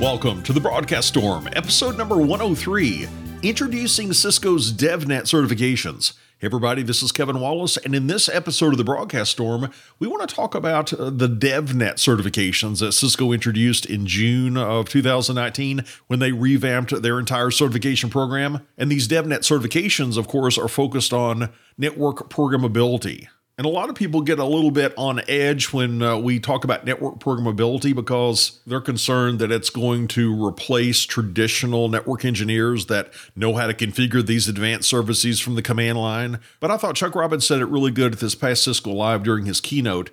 Welcome to the Broadcast Storm, episode number 103, introducing Cisco's DevNet certifications. Hey everybody, this is Kevin Wallace, and in this episode of the Broadcast Storm, we want to talk about uh, the DevNet certifications that Cisco introduced in June of 2019 when they revamped their entire certification program. And these DevNet certifications, of course, are focused on network programmability. And a lot of people get a little bit on edge when uh, we talk about network programmability because they're concerned that it's going to replace traditional network engineers that know how to configure these advanced services from the command line. But I thought Chuck Robbins said it really good at this past Cisco Live during his keynote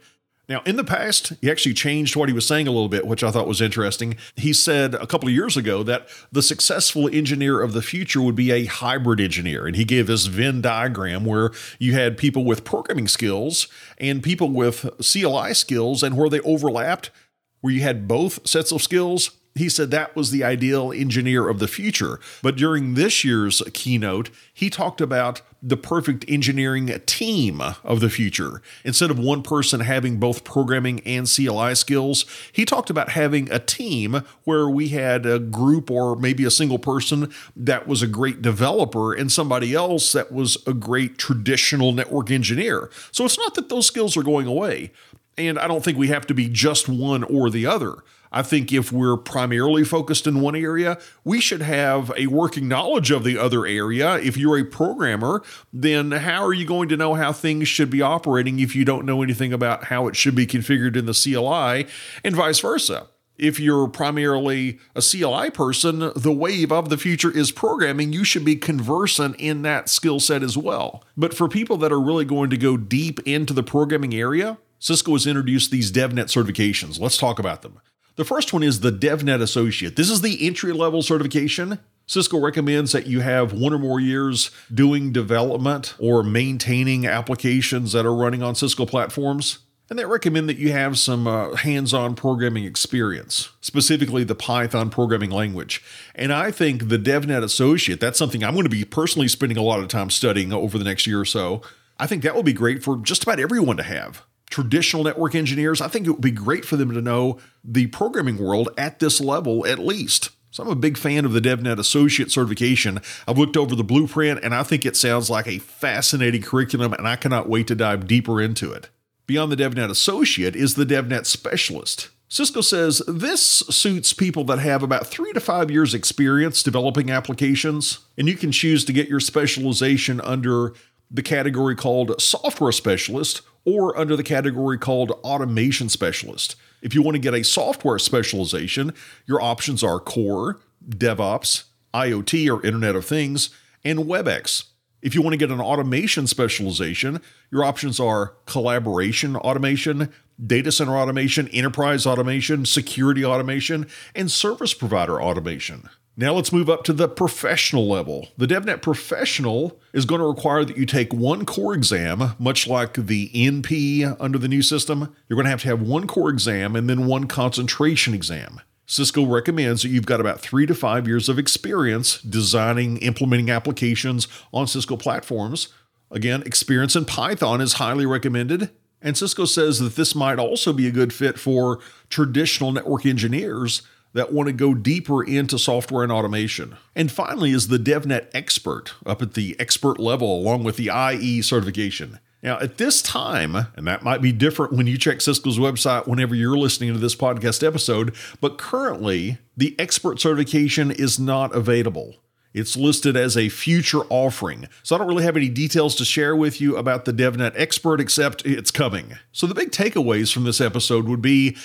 now, in the past, he actually changed what he was saying a little bit, which I thought was interesting. He said a couple of years ago that the successful engineer of the future would be a hybrid engineer. And he gave this Venn diagram where you had people with programming skills and people with CLI skills, and where they overlapped, where you had both sets of skills, he said that was the ideal engineer of the future. But during this year's keynote, he talked about the perfect engineering team of the future. Instead of one person having both programming and CLI skills, he talked about having a team where we had a group or maybe a single person that was a great developer and somebody else that was a great traditional network engineer. So it's not that those skills are going away. And I don't think we have to be just one or the other. I think if we're primarily focused in one area, we should have a working knowledge of the other area. If you're a programmer, then how are you going to know how things should be operating if you don't know anything about how it should be configured in the CLI, and vice versa? If you're primarily a CLI person, the wave of the future is programming. You should be conversant in that skill set as well. But for people that are really going to go deep into the programming area, Cisco has introduced these DevNet certifications. Let's talk about them. The first one is the DevNet Associate. This is the entry level certification. Cisco recommends that you have one or more years doing development or maintaining applications that are running on Cisco platforms. And they recommend that you have some uh, hands on programming experience, specifically the Python programming language. And I think the DevNet Associate, that's something I'm going to be personally spending a lot of time studying over the next year or so. I think that will be great for just about everyone to have traditional network engineers, I think it would be great for them to know the programming world at this level at least. So I'm a big fan of the DevNet Associate certification. I've looked over the blueprint and I think it sounds like a fascinating curriculum and I cannot wait to dive deeper into it. Beyond the DevNet Associate is the DevNet Specialist. Cisco says this suits people that have about three to five years experience developing applications, and you can choose to get your specialization under the category called Software Specialist or under the category called Automation Specialist. If you want to get a software specialization, your options are Core, DevOps, IoT or Internet of Things, and WebEx. If you want to get an automation specialization, your options are collaboration automation, data center automation, enterprise automation, security automation, and service provider automation. Now let's move up to the professional level. The DevNet Professional is going to require that you take one core exam, much like the NP under the new system. You're going to have to have one core exam and then one concentration exam. Cisco recommends that you've got about three to five years of experience designing, implementing applications on Cisco platforms. Again, experience in Python is highly recommended. And Cisco says that this might also be a good fit for traditional network engineers that want to go deeper into software and automation. And finally, is the DevNet Expert up at the expert level, along with the IE certification. Now, at this time, and that might be different when you check Cisco's website whenever you're listening to this podcast episode, but currently, the expert certification is not available. It's listed as a future offering. So I don't really have any details to share with you about the DevNet Expert except it's coming. So the big takeaways from this episode would be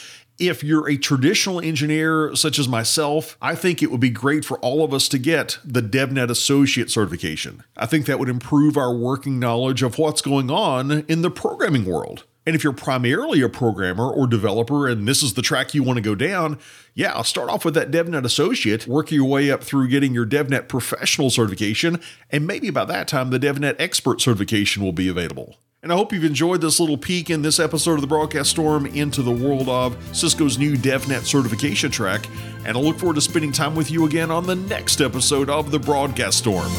if you're a traditional engineer such as myself, I think it would be great for all of us to get the DevNet Associate certification. I think that would improve our working knowledge of what's going on in the programming world. And if you're primarily a programmer or developer and this is the track you want to go down, yeah, start off with that DevNet Associate, work your way up through getting your DevNet Professional certification, and maybe by that time the DevNet Expert certification will be available. And I hope you've enjoyed this little peek in this episode of the Broadcast Storm into the world of Cisco's new DevNet certification track. And I look forward to spending time with you again on the next episode of the Broadcast Storm.